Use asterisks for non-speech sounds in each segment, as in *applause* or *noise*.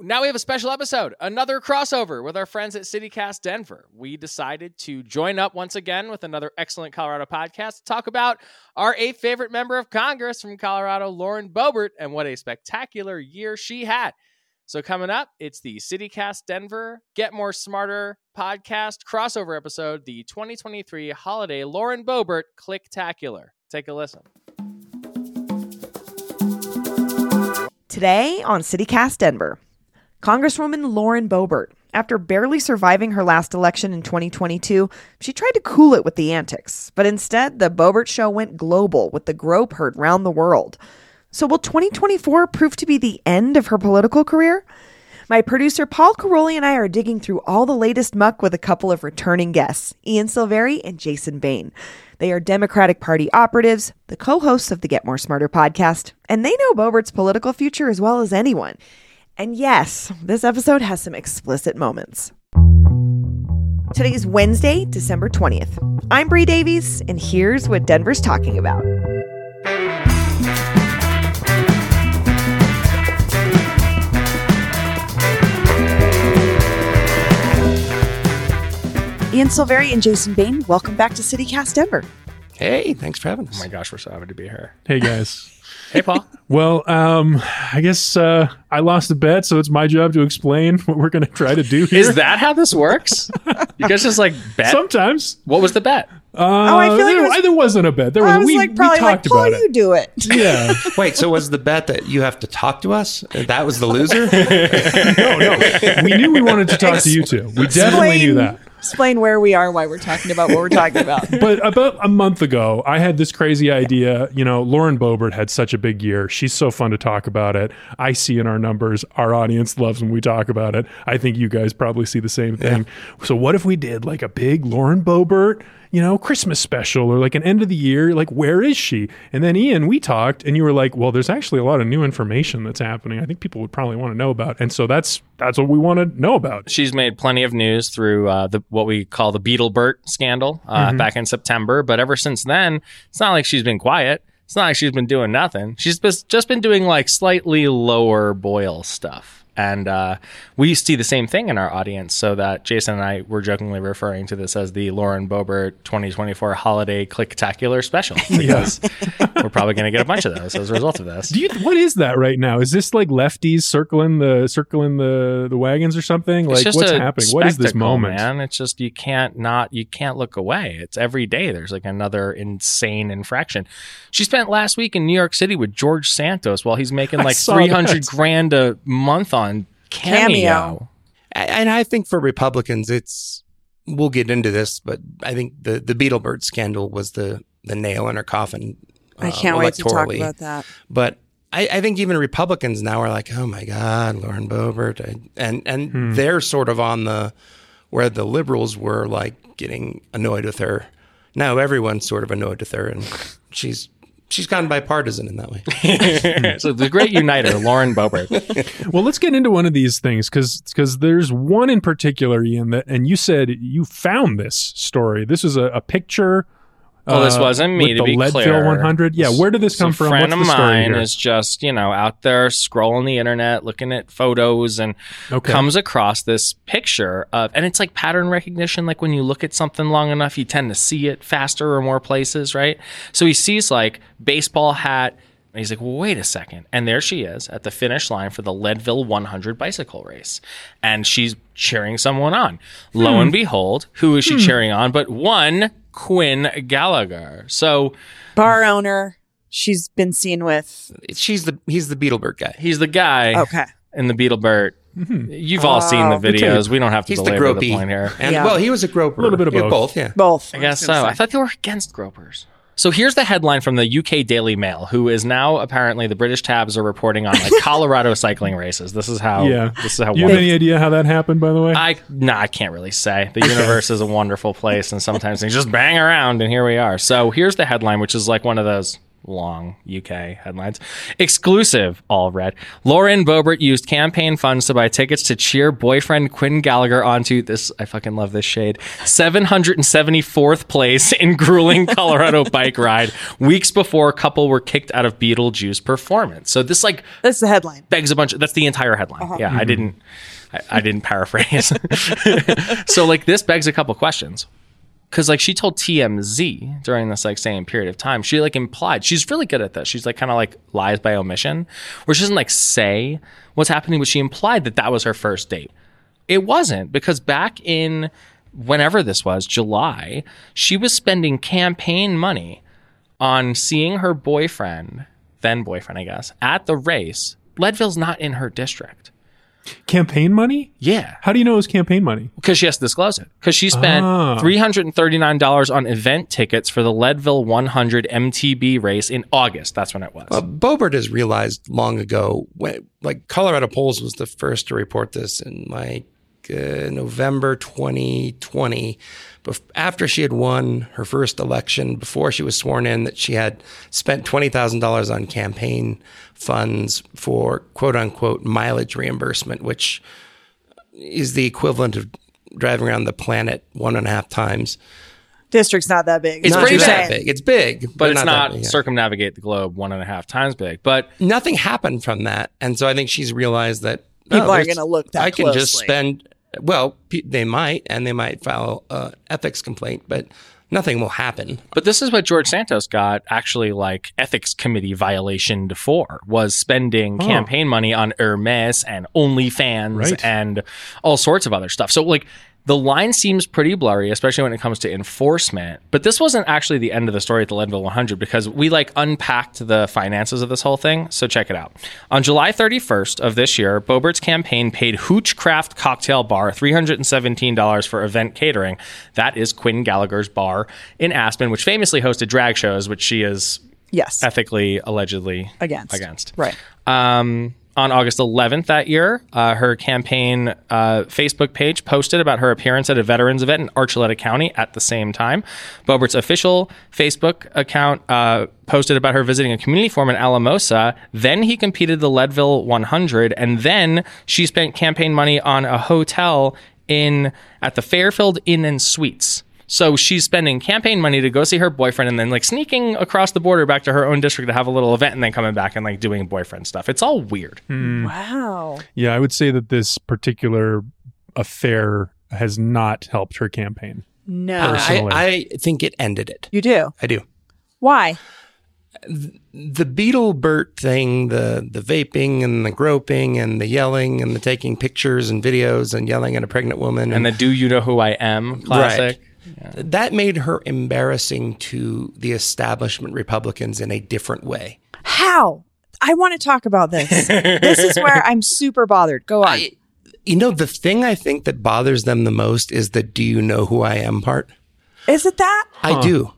Now we have a special episode, another crossover with our friends at CityCast Denver. We decided to join up once again with another excellent Colorado podcast to talk about our eighth favorite member of Congress from Colorado, Lauren Boebert, and what a spectacular year she had. So coming up, it's the CityCast Denver Get More Smarter podcast crossover episode, the 2023 holiday Lauren Boebert Clicktacular. Take a listen. Today on CityCast Denver, Congresswoman Lauren Boebert. After barely surviving her last election in 2022, she tried to cool it with the antics. But instead, the Boebert show went global with the grope heard round the world. So will 2024 prove to be the end of her political career? My producer Paul Karolyi and I are digging through all the latest muck with a couple of returning guests, Ian Silverii and Jason Bane. They are Democratic Party operatives, the co hosts of the Get More Smarter podcast, and they know Boebert's political future as well as anyone. And yes, this episode has some explicit moments. Today is Wednesday, December 20th. I'm Bree Davies, and here's what Denver's talking about. Ian Silverii and Jason Bane, welcome back to CityCast Denver. Hey, thanks for having us. Oh my gosh, we're so happy to be here. Hey guys. Hey, Paul. *laughs* well, um, I guess uh, I lost the bet, so it's my job to explain *laughs* what we're going to try to do here. Is that how this works? You guys just like bet? Sometimes. What was the bet? Uh, oh, I feel like there, it was- there wasn't a bet. There was. I was we, like, we probably like, talked Paul, about you do it. *laughs* Yeah. Wait, so was the bet that you have to talk to us? That was the loser? no, no. We knew we wanted to talk to you two. We definitely knew that. Explain where we are, why we're talking about what we're talking about. *laughs* but about a month ago, I had this crazy idea. You know, Lauren Boebert had such a big year. She's so fun to talk about it. I see in our numbers, our audience loves when we talk about it. I think you guys probably see the same thing. So, what if we did like a big Lauren Boebert, you know, Christmas special or like an end of the year? Like, where is she? And then, Ian, we talked, and you were like, well, there's actually a lot of new information that's happening. I think people would probably want to know about. And so that's that's what we want to know about. She's made plenty of news through uh, the what we call the Beetlebert scandal uh, back in September. But ever since then, it's not like she's been quiet. It's not like she's been doing nothing. She's just been doing like slightly lower boil stuff. And uh, we see the same thing in our audience. So that Jason and I were jokingly referring to this as the Lauren Boebert 2024 Holiday Clicktacular Special *laughs* because we're probably going to get a bunch of those as a result of this. Do you? What is that right now? Is this like lefties circling the circling the the wagons or something? It's Like what's happening? What is this moment? man? It's just you can't not you can't look away. It's every day there's like another insane infraction. She spent last week in New York City with George Santos while he's making *laughs* like three hundred that. grand a month on cameo. Cameo. and I think for Republicans, it's we'll get into this, but I think the the Beetlebert scandal was the the nail in her coffin. I uh, can't wait to talk about that. But I, I think even Republicans now are like, oh my God, Lauren Boebert, I- and and they're sort of on the where the liberals were like getting annoyed with her. Now everyone's sort of annoyed with her, and she's she's gone bipartisan in that way. *laughs* so the great uniter, Lauren Boebert. *laughs* Well, let's get into one of these things because there's one in particular, Ian, that and you said you found this story. This is a, a picture. Well, this uh, wasn't me, to the be Leadville clear. 100. Yeah, where did this come from? A friend What's of the story mine here? is just you know out there scrolling the internet, looking at photos, and Okay. comes across this picture of, and it's like pattern recognition. Like when you look at something long enough, you tend to see it faster or more places, right? So he sees like baseball hat. And he's like, well, wait a second. And there she is at the finish line for the Leadville 100 bicycle race. And she's cheering someone on. Lo Hmm. and behold, who is she cheering on? But one Quinn Gallagher. So Bar owner, she's been seen with. she's the he's the Beetlebert guy. he's the guy Okay. in the Beetlebert. Mm-hmm. You've all seen the Oh. videos. We don't have to He's the belabor the, gropey. point here. And Yeah. well, he was a groper. A little bit of Yeah, both. yeah. Both. I guess so. I thought they were against gropers. So here's the headline from the UK Daily Mail, who is now apparently the British tabs are reporting on like *laughs* Colorado cycling races. This is how. yeah. This is how. you have any idea how that happened? By the way, I no, I can't really say. The *laughs* universe is a wonderful place, and sometimes things just bang around, and here we are. So here's the headline, which is like one of those. Long UK headlines. Exclusive, all red. Lauren Boebert used campaign funds to buy tickets to cheer boyfriend Quinn Gallagher onto this. I fucking love this shade. 774th place in grueling *laughs* Colorado bike ride weeks before a couple were kicked out of Beetlejuice performance. So this like That's the headline. begs a bunch. Of, that's the entire headline. Uh-huh. Yeah, I mm-hmm. didn't. I, I didn't paraphrase. *laughs* so like this begs a couple questions because like she told TMZ during this like same period of time, she like implied she's really good at this. She's like kind of like lies by omission, where she doesn't like say what's happening, but she implied that that was her first date. It wasn't because back in whenever this was July, she was spending campaign money on seeing her boyfriend, then boyfriend, I guess, at the race. Leadville's not in her district. Campaign money? Yeah. How do you know it was campaign money? Because she has to disclose it. Because she spent Ah. $339 on event tickets for the Leadville 100 MTB race in August. That's when it was. Uh, Boebert has realized long ago, when, like Colorado Pols was the first to report this in like uh, November 2020, bef- after she had won her first election, before she was sworn in, that she had spent $20,000 on campaign funds for quote unquote mileage reimbursement, which is the equivalent of driving around the planet one and a half times. District's not that big. It's Not pretty that big. big. It's big, but it's that not big, yeah. circumnavigate the globe one and a half times big. But nothing happened from that, and so I think she's realized that People oh, aren't gonna look that I can just spend. Well, they might, and they might file a ethics complaint, but nothing will happen. But this is what George Santos got actually like ethics committee violation for was spending oh. campaign money on Hermes and OnlyFans Right. and all sorts of other stuff. So like the line seems pretty blurry, especially when it comes to enforcement. But this wasn't actually the end of the story at the Leadville 100 because we like unpacked the finances of this whole thing. So check it out. On July 31st of this year, Boebert's campaign paid Hoochcraft Cocktail Bar $317 for event catering. That is Quinn Gallagher's bar in Aspen, which famously hosted drag shows, which she is yes. ethically, allegedly Against. Against. Right. Um, on August 11th that year, uh, her campaign uh, Facebook page posted about her appearance at a veterans event in Archuleta County at the same time. Boebert's official Facebook account uh, posted about her visiting a community forum in Alamosa. Then he competed the Leadville 100, and then she spent campaign money on a hotel in at the Fairfield Inn and Suites. So she's spending campaign money to go see her boyfriend and then like sneaking across the border back to her own district to have a little event and then coming back and like doing boyfriend stuff. It's all weird. Hmm. Wow. Yeah, I would say that this particular affair has not helped her campaign. No. Uh, I, Personally. I think it ended it. you do. I do. Why? The Beetlebert thing, the the vaping and the groping and the yelling and the taking pictures and videos and yelling at a pregnant woman And the "Do you know who I am?" classic. That made her embarrassing to the establishment Republicans in a different way. How? I want to talk about this. this is where I'm super bothered. Go on. I, you know, the thing I think that bothers them the most is the "Do you know who I am?" part. is it that? I do,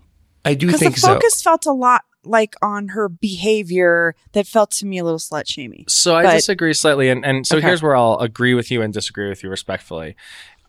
I do Because the think so. focus felt a lot like on her behavior that felt to me a little slut shamey. So I disagree slightly, and, and so Okay. here's where I'll agree with you and disagree with you respectfully.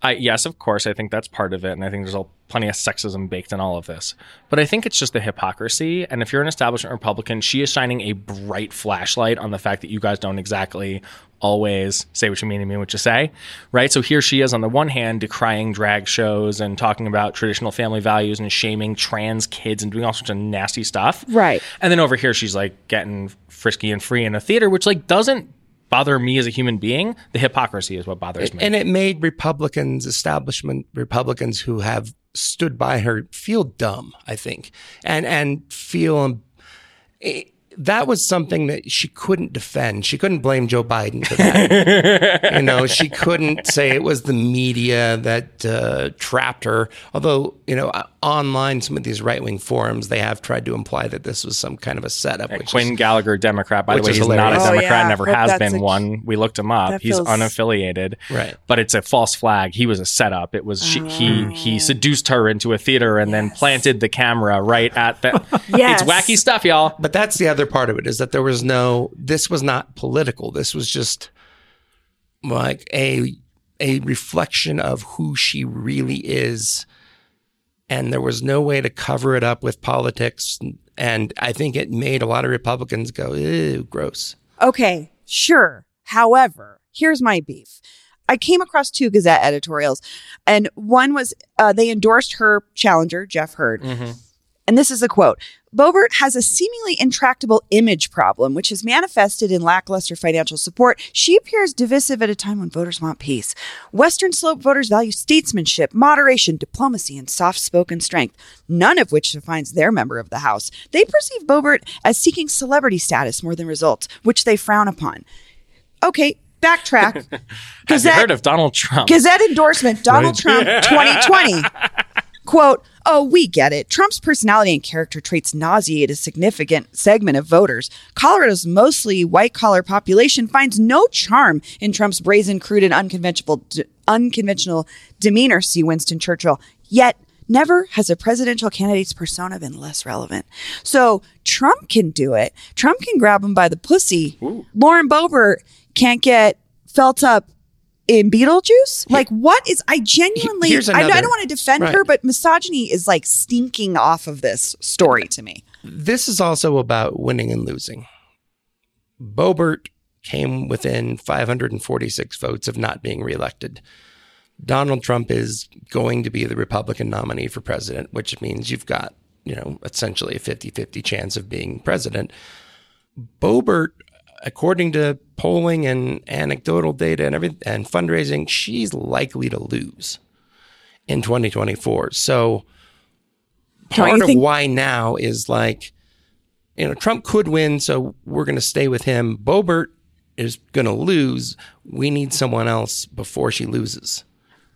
I, yes, of course, I think that's part of it, and I think there's all, plenty of sexism baked in all of this. But I think it's just the hypocrisy. And if you're an establishment Republican, she is shining a bright flashlight on the fact that you guys don't exactly always say what you mean and mean what you say, right? So here she is on the one hand decrying drag shows and talking about traditional family values and shaming trans kids and doing all sorts of nasty stuff, Right. and then over here, she's like getting frisky and free in a theater, which like doesn't bother me as a human being. The hypocrisy is what bothers me. and it made Republicans, establishment Republicans who have stood by her, feel dumb. I think, and and feel um, that was something that she couldn't defend. She couldn't blame Joe Biden for that. *laughs* you know, she couldn't say it was the media that uh, trapped her. Although, you know, uh, online, some of these right wing forums, they have tried to imply that this was some kind of a setup. Which Quinn is, Gallagher, Democrat. By the way, is he's not a hilarious. Oh, Democrat, yeah. never has been a- one. We looked him up. He's feels- unaffiliated. Right. But it's a false flag. He was a setup. It was she, he Oh. he seduced her into a theater and then planted the camera right at the. *laughs* Yes. It's wacky stuff, y'all. but that's the other part of it is that there was no. This was not political. This was just like a a reflection of who she really is and there was no way to cover it up with politics. And I think it made a lot of Republicans go, ew, gross. Okay, sure. However, here's my beef. I came across two Gazette editorials, and one was uh, they endorsed her challenger, Jeff Hurd. Mm-hmm. And this is a quote Boebert has a seemingly intractable image problem, which is manifested in lackluster financial support. She appears divisive at a time when voters want peace. Western slope voters value statesmanship, moderation, diplomacy, and soft spoken strength, none of which defines their member of the House. They perceive Boebert as seeking celebrity status more than results, which they frown upon. Okay, backtrack. *laughs* Have you heard of Donald Trump? Gazette endorsement Donald Trump *laughs* 2020. Quote, Oh, we get it. Trump's personality and character traits nauseate a significant segment of voters. Colorado's mostly white collar population finds no charm in Trump's brazen, crude, and unconventional, unconventional demeanor, see Winston Churchill. Yet, never has a presidential candidate's persona been less relevant. So, Trump can do it. Trump can grab him by the pussy. Lauren Boebert can't get felt up in Beetlejuice? Like, what is? I genuinely, I, I don't want to defend her, but misogyny is like stinking off of this story to me. This is also about winning and losing. Boebert came within 546 votes of not being reelected. Donald Trump is going to be the Republican nominee for president, which means you've got, you know, essentially a 50 50 chance of being president. Boebert, according to polling and anecdotal data and everything and fundraising, she's likely to lose in 2024. So Don't part of think- why now is like, you know, Trump could win, so we're going to stay with him. Boebert is going to lose. We need someone else before she loses.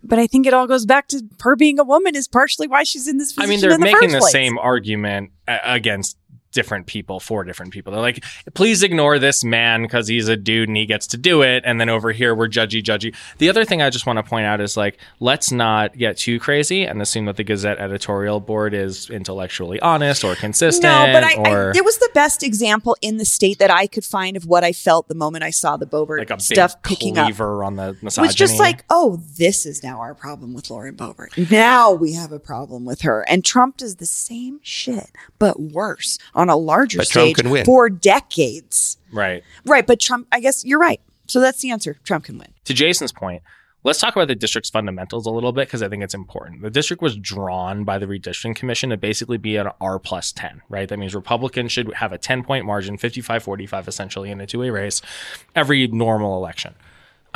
But I think it all goes back to her being a woman is partially why she's in this position. I mean, they're in the making the place. same argument against different people for different people. They're like, please ignore this man because he's a dude and he gets to do it. And then over here, we're judgy, judgy. The other thing I just want to point out is like, let's not get too crazy and assume that the Gazette editorial board is intellectually honest or consistent. No, but I, or I, it was the best example in the state that I could find of what I felt the moment I saw the Boebert like stuff picking up. on the It was just like, oh, this is now our problem with Lauren Boebert. Now we have a problem with her. And Trump does the same shit, but worse on a larger But Trump stage can win. for decades. right. Right. But Trump, I guess you're right. So that's the answer. Trump can win. to Jason's point, let's talk about the district's fundamentals a little bit because I think it's important. The district was drawn by the redistricting commission to basically be an R plus 10, right? That means Republicans should have a 10 point margin, 55 45 essentially in a two way race every normal election.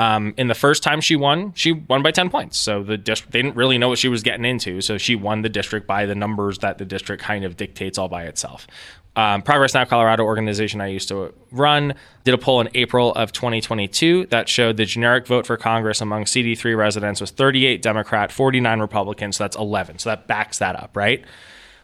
Um, in the first time she won, she won by 10 points. So the district, they didn't really know what she was getting into. So she won the district by the numbers that the district kind of dictates all by itself. Um, Progress Now Colorado organization I used to run did a poll in April of 2022 that showed the generic vote for Congress among CD3 residents was 38 Democrat, 49 Republican. So that's 11. So that backs that up, right?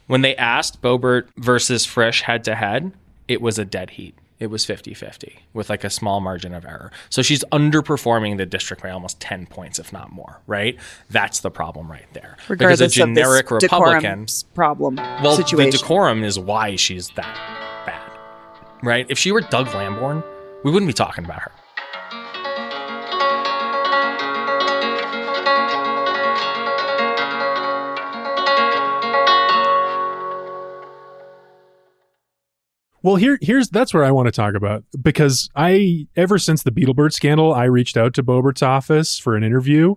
When they asked Boebert versus Frisch head to head, it was a dead heat. It was 50 50 with like a small margin of error. So she's underperforming the district by almost 10 points, if not more, right? That's the problem right there. Regardless because a generic of this Republican, problem well, situation. the decorum is why she's that bad, right? If she were Doug Lamborn, we wouldn't be talking about her. Well, here, here's that's where I want to talk about because I, ever since the Beetlebert scandal, I reached out to Boebert's office for an interview,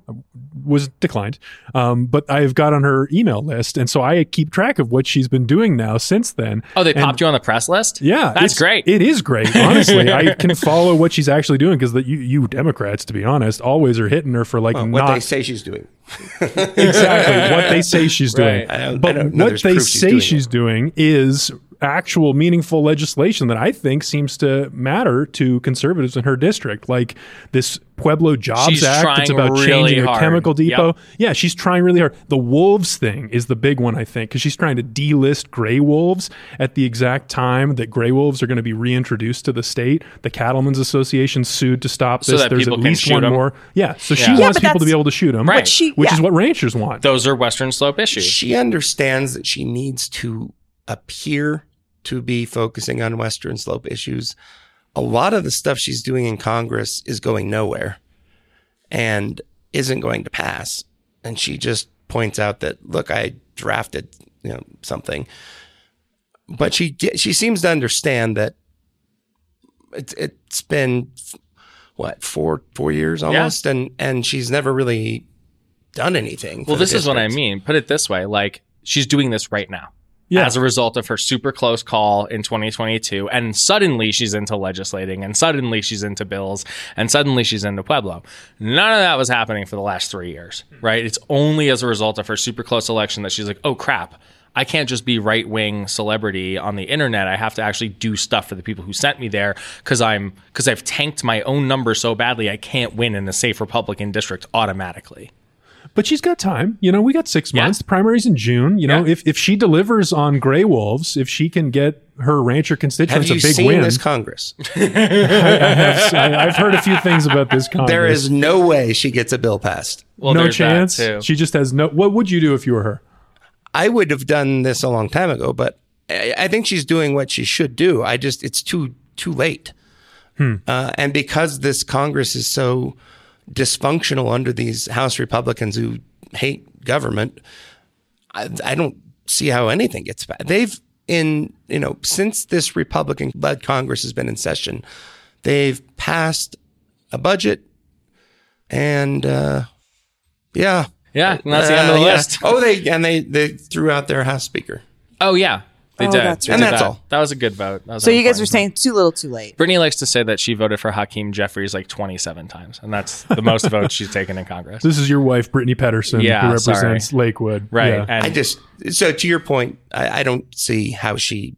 was declined, um, but I've got on her email list, and so I keep track of what she's been doing now since then. Oh, they And- popped you on the press list? Yeah, That's great. It is great, honestly. I *laughs* can follow what she's actually doing because you, you Democrats, to be honest, always are hitting her for like What not they say she's doing. exactly what they say she's *laughs* doing. Right. I don't- I but don't what they she's say doing she's it. doing is actual meaningful legislation that I think seems to matter to conservatives in her district, like this Pueblo Jobs She's Act. It's about really changing a chemical depot. Yep. Yeah, she's trying really hard. The wolves thing is the big one, I think, because she's trying to delist gray wolves at the exact time that gray wolves are going to be reintroduced to the state. The Cattlemen's Association sued to stop So this. that There's people at can least one one 'em. more. Yeah, so she Yeah. Yeah, wants people to be able to shoot them, Right. she- which yeah. is what ranchers want. Those are Western Slope issues. She understands that she needs to appear to be focusing on Western Slope issues. A lot of the stuff she's doing in Congress is going nowhere and isn't going to pass. And she just points out that look, I drafted you know something, but she she seems to understand that it's it's been what four four years almost, and and she's never really done anything. Well, this is what I mean. Put it this way: like she's doing this right now. Yeah. As a result of her super close call in 2022, and suddenly she's into legislating, and suddenly she's into bills, and suddenly she's into Pueblo. None of that was happening for the last three years, hmm. right? It's only as a result of her super close election that she's like, oh crap, I can't just be right wing celebrity on the internet. I have to actually do stuff for the people who sent me there because I'm because I've tanked my own number so badly I can't win in a safe Republican district automatically. But she's got time. You know, we got six Yeah. months. The primary's in June. You know, Yeah. if, if she delivers on Grey Wolves, if she can get her rancher constituents Have constituents you a big seen win, this Congress? *laughs* I have, I, I've heard a few things about this *laughs* Congress. There is no way she gets a bill passed. Well, no there's that, chance. too. She just has no. What would you do if you were her? I would have done this a long time ago, but I, I think she's doing what she should do. I just it's too too late, uh, and because this Congress is so dysfunctional under these House Republicans who hate government, I, I don't see how anything gets back. They've in you know since this Republican led Congress has been in session, they've passed a budget, and uh, yeah. Yeah, and that's the end of the Uh, yeah. list. Oh, they and they they threw out their House Speaker. Oh yeah, they Oh, did. that's They right. did And that's that. all. That was a good vote. That was So you guys are important saying too little, too late. Brittany likes to say that she voted for Hakeem Jeffries like 27 times, and that's the most *laughs* votes she's taken in Congress. This is your wife, Brittany Pettersen, Yeah, who represents sorry. Lakewood. Right, Yeah. and I just so to your point, I, I don't see how she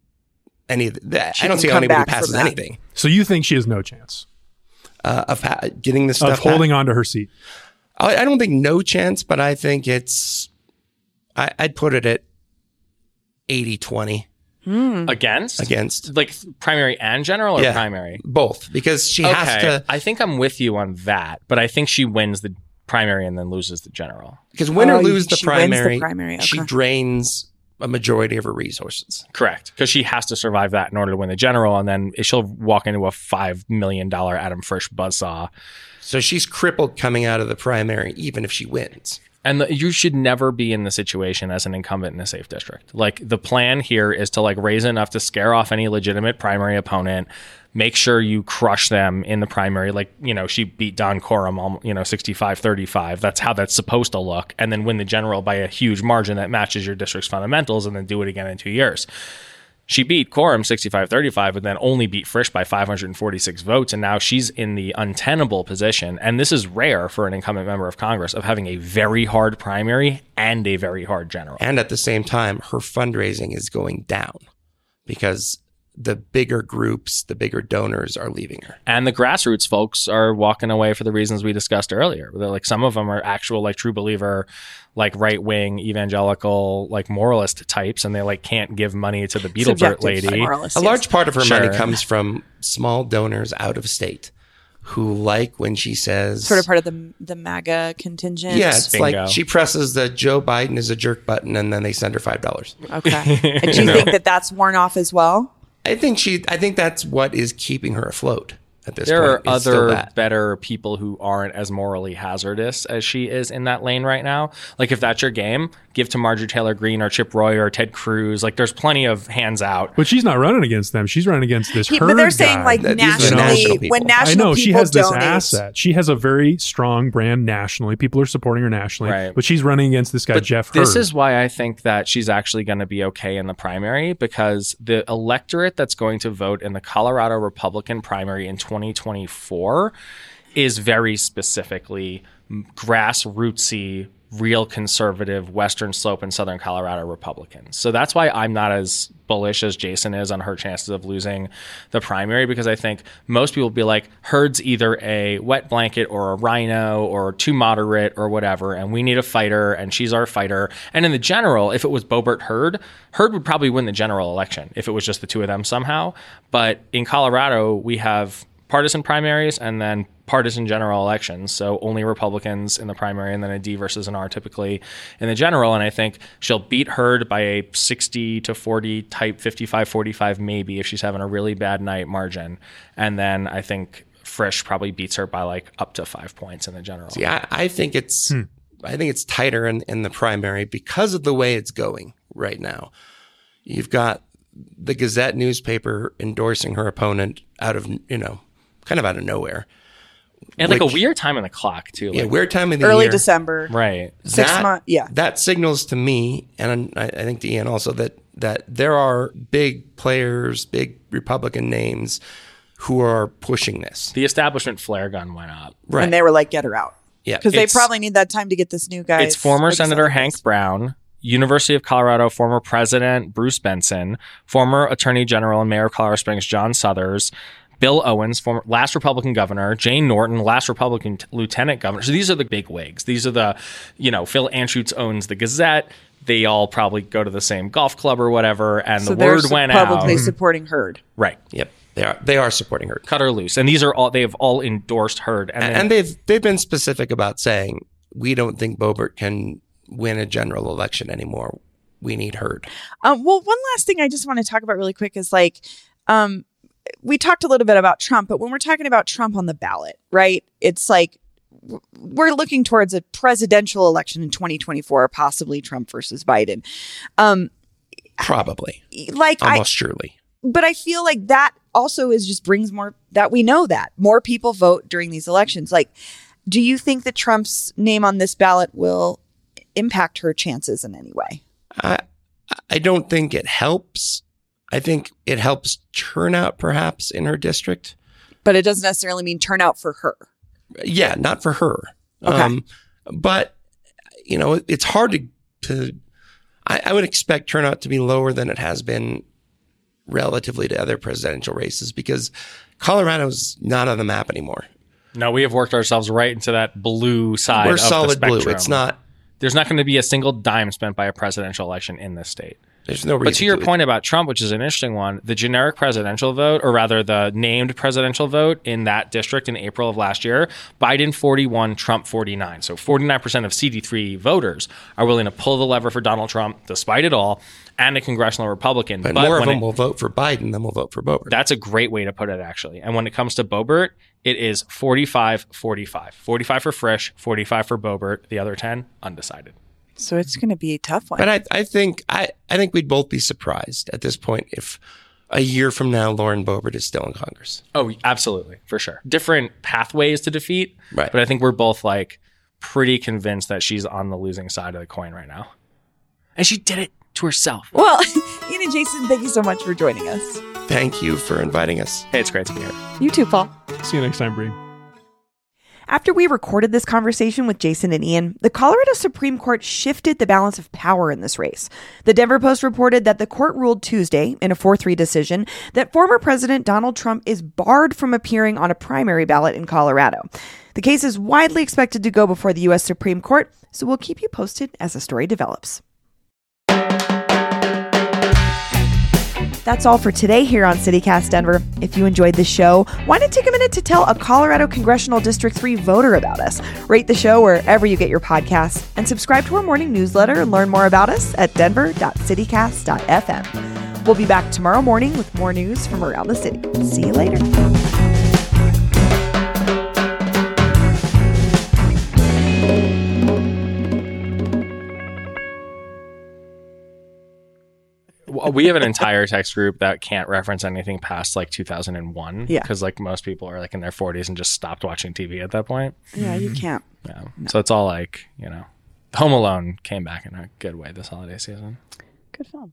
any of that. I don't see how anybody passes anything So you think she has no chance uh, of ha- getting this stuff? of stuff. holding on to her seat? I, I don't think no chance, but I think it's. I, I'd put it at 80-20 against against like primary and general or Yeah. primary. both because she has to I think I'm with you on that, but I think she wins the primary and then loses the general. because win Oh, or lose the she wins the primary, primary, she drains a majority of her resources. Correct, because she has to survive that in order to win the general, and then she'll walk into a five million dollar Adam Frisch buzzsaw. So she's crippled coming out of the primary, even if she wins. And the, you should never be in the situation as an incumbent in a safe district. Like the plan here is to like raise enough to scare off any legitimate primary opponent. Make sure you crush them in the primary. Like, you know, she beat Don Coram, um, you know, 65 35. That's how that's supposed to look. And then win the general by a huge margin that matches your district's fundamentals and then do it again in two years. She beat Coram 65 35, but then only beat Frisch by 546 votes. And now she's in the untenable position. And this is rare for an incumbent member of Congress of having a very hard primary and a very hard general. And at the same time, her fundraising is going down because the bigger groups, the bigger donors are leaving her. And the grassroots folks are walking away for the reasons we discussed earlier. They're like some of them are actual like true believer, like right wing evangelical, like moralist types, and they like can't give money to the Beetlebert Subjective lady. moralist, A yes. large part of her money comes from small donors out of state who like when she says sort of part of the the MAGA contingent. Yeah, it's Bingo. like she presses the Joe Biden is a jerk button and then they send her five dollars. Okay. *laughs* and do you think that that's worn off as well? I think she I think that's what is keeping her afloat at this there are point. is still other better people who aren't as morally hazardous as she is in that lane right now. Like if that's your game, give to Marjorie Taylor Greene or Chip Roy or Ted Cruz. Like there's plenty of hands out. But she's not running against them. She's running against this He- Hurd but they're saying like That these nationally, national people. when I national I know she has this donate, asset. She has a very strong brand nationally. People are supporting her nationally, Right. but she's running against this guy But Jeff this Hurd. is why I think that she's actually going to be okay in the primary because the electorate that's going to vote in the Colorado Republican primary in 2024 is very specifically grassrootsy, real conservative Western Slope and Southern Colorado Republicans. So that's why I'm not as bullish as Jason is on her chances of losing the primary because I think most people will be like, Hurd's either a wet blanket or a rhino or too moderate or whatever, and we need a fighter, and she's our fighter. And in the general, if it was Boebert Hurd, Hurd would probably win the general election if it was just the two of them somehow. But in Colorado, we have partisan primaries and then partisan general elections. So only Republicans in the primary and then a D versus an R typically in the general. And I think she'll beat Hurd by a 60 to 40 type 55 45 maybe if she's having a really bad night margin. And then I think Frisch probably beats her by like up to five points in the general. Yeah, I think it's hmm. I think it's tighter in, in the primary because of the way it's going right now. You've got the Gazette newspaper endorsing her opponent out of, you know, kind of out of nowhere. and like a weird time in the clock too. Yeah, Like, weird time in the Early year. December. right. Six That- month- yeah. That signals to me, and I, I think to Ian also, that that there are big players, big Republican names who are pushing this. The establishment flare gun went up. Right. And they were like, get her out. yeah. Because they probably need that time to get this new guy. It's former Senator Hank Brown, University of Colorado former President Bruce Benson, former Attorney General and Mayor of Colorado Springs John Suthers, Bill Owens, former last Republican governor, Jane Norton, last Republican t- lieutenant governor. So these are the big wigs. These are the, you know, Phil Anschutz owns the Gazette. They all probably go to the same golf club or whatever, and So the they're word su- went publicly out. supporting Hurd. Right. Yep. They are they are supporting her. Cut her loose. And these are all they have all endorsed Hurd. And, then, And they've they've been specific about saying we don't think Boebert can win a general election anymore. We need Hurd. Um, well, one last thing I just want to talk about really quick is like, um, we talked a little bit about Trump, but when we're talking about Trump on the ballot, right? It's like we're looking towards a presidential election in 2024, possibly Trump versus Biden. Um, Probably. like I, Almost surely. but I feel like that also is just brings more that we know that more people vote during these elections. Like, do you think that Trump's name on this ballot will impact her chances in any way? I I don't think it helps. I think it helps turnout perhaps in her district. But it doesn't necessarily mean turnout for her. Yeah, not for her. Okay. Um, but you know, it's hard to to. I, I would expect turnout to be lower than it has been relatively to other presidential races because Colorado's not on the map anymore. no, we have worked ourselves right into that blue side. We're of the solid blue. It's not. There's not going to be a single dime spent by a presidential election in this state. There's no reason. But to your point about Trump, which is an interesting one, the generic presidential vote, or rather the named presidential vote in that district in April of last year, Biden 41, Trump 49. So 49% of CD3 voters are willing to pull the lever for Donald Trump, despite it all, and a congressional Republican. But, more of them it- will vote for Biden than will vote for Boebert. that's a great way to put it, actually. And when it comes to Boebert, it is 45 45. 45 for Frisch, 45 for Boebert, the other 10 undecided. So it's going to be a tough one. But I, I think I, I think we'd both be surprised at this point if a year from now Lauren Boebert is still in Congress. Oh, absolutely, for sure. Different pathways to defeat, Right. But I think we're both like pretty convinced that she's on the losing side of the coin right now, and she did it to herself. well, *laughs* Ian and Jason, thank you so much for joining us. Thank you for inviting us. Hey, it's great to be here. You too, Paul. See you next time, Bree. After we recorded this conversation with Jason and Ian, the Colorado Supreme Court shifted the balance of power in this race. The Denver Post reported that the court ruled Tuesday in a 4 3 decision that former President Donald Trump is barred from appearing on a primary ballot in Colorado. The case is widely expected to go before the U.S. Supreme Court, so we'll keep you posted as the story develops. That's all for today here on CityCast Denver. If you enjoyed the show, why not take a minute to tell a Colorado Congressional District 3 voter about us? Rate the show wherever you get your podcasts and subscribe to our morning newsletter and learn more about us at denver.citycast.fm. We'll be back tomorrow morning with more news from around the city. See you later. We have an entire text group that can't reference anything past like 2001. Yeah. because like most people are like in their 40s and just stopped watching TV at that point. Yeah, you mm-hmm. can't. Yeah, so it's all like you know, Home Alone came back in a good way this holiday season. Good film.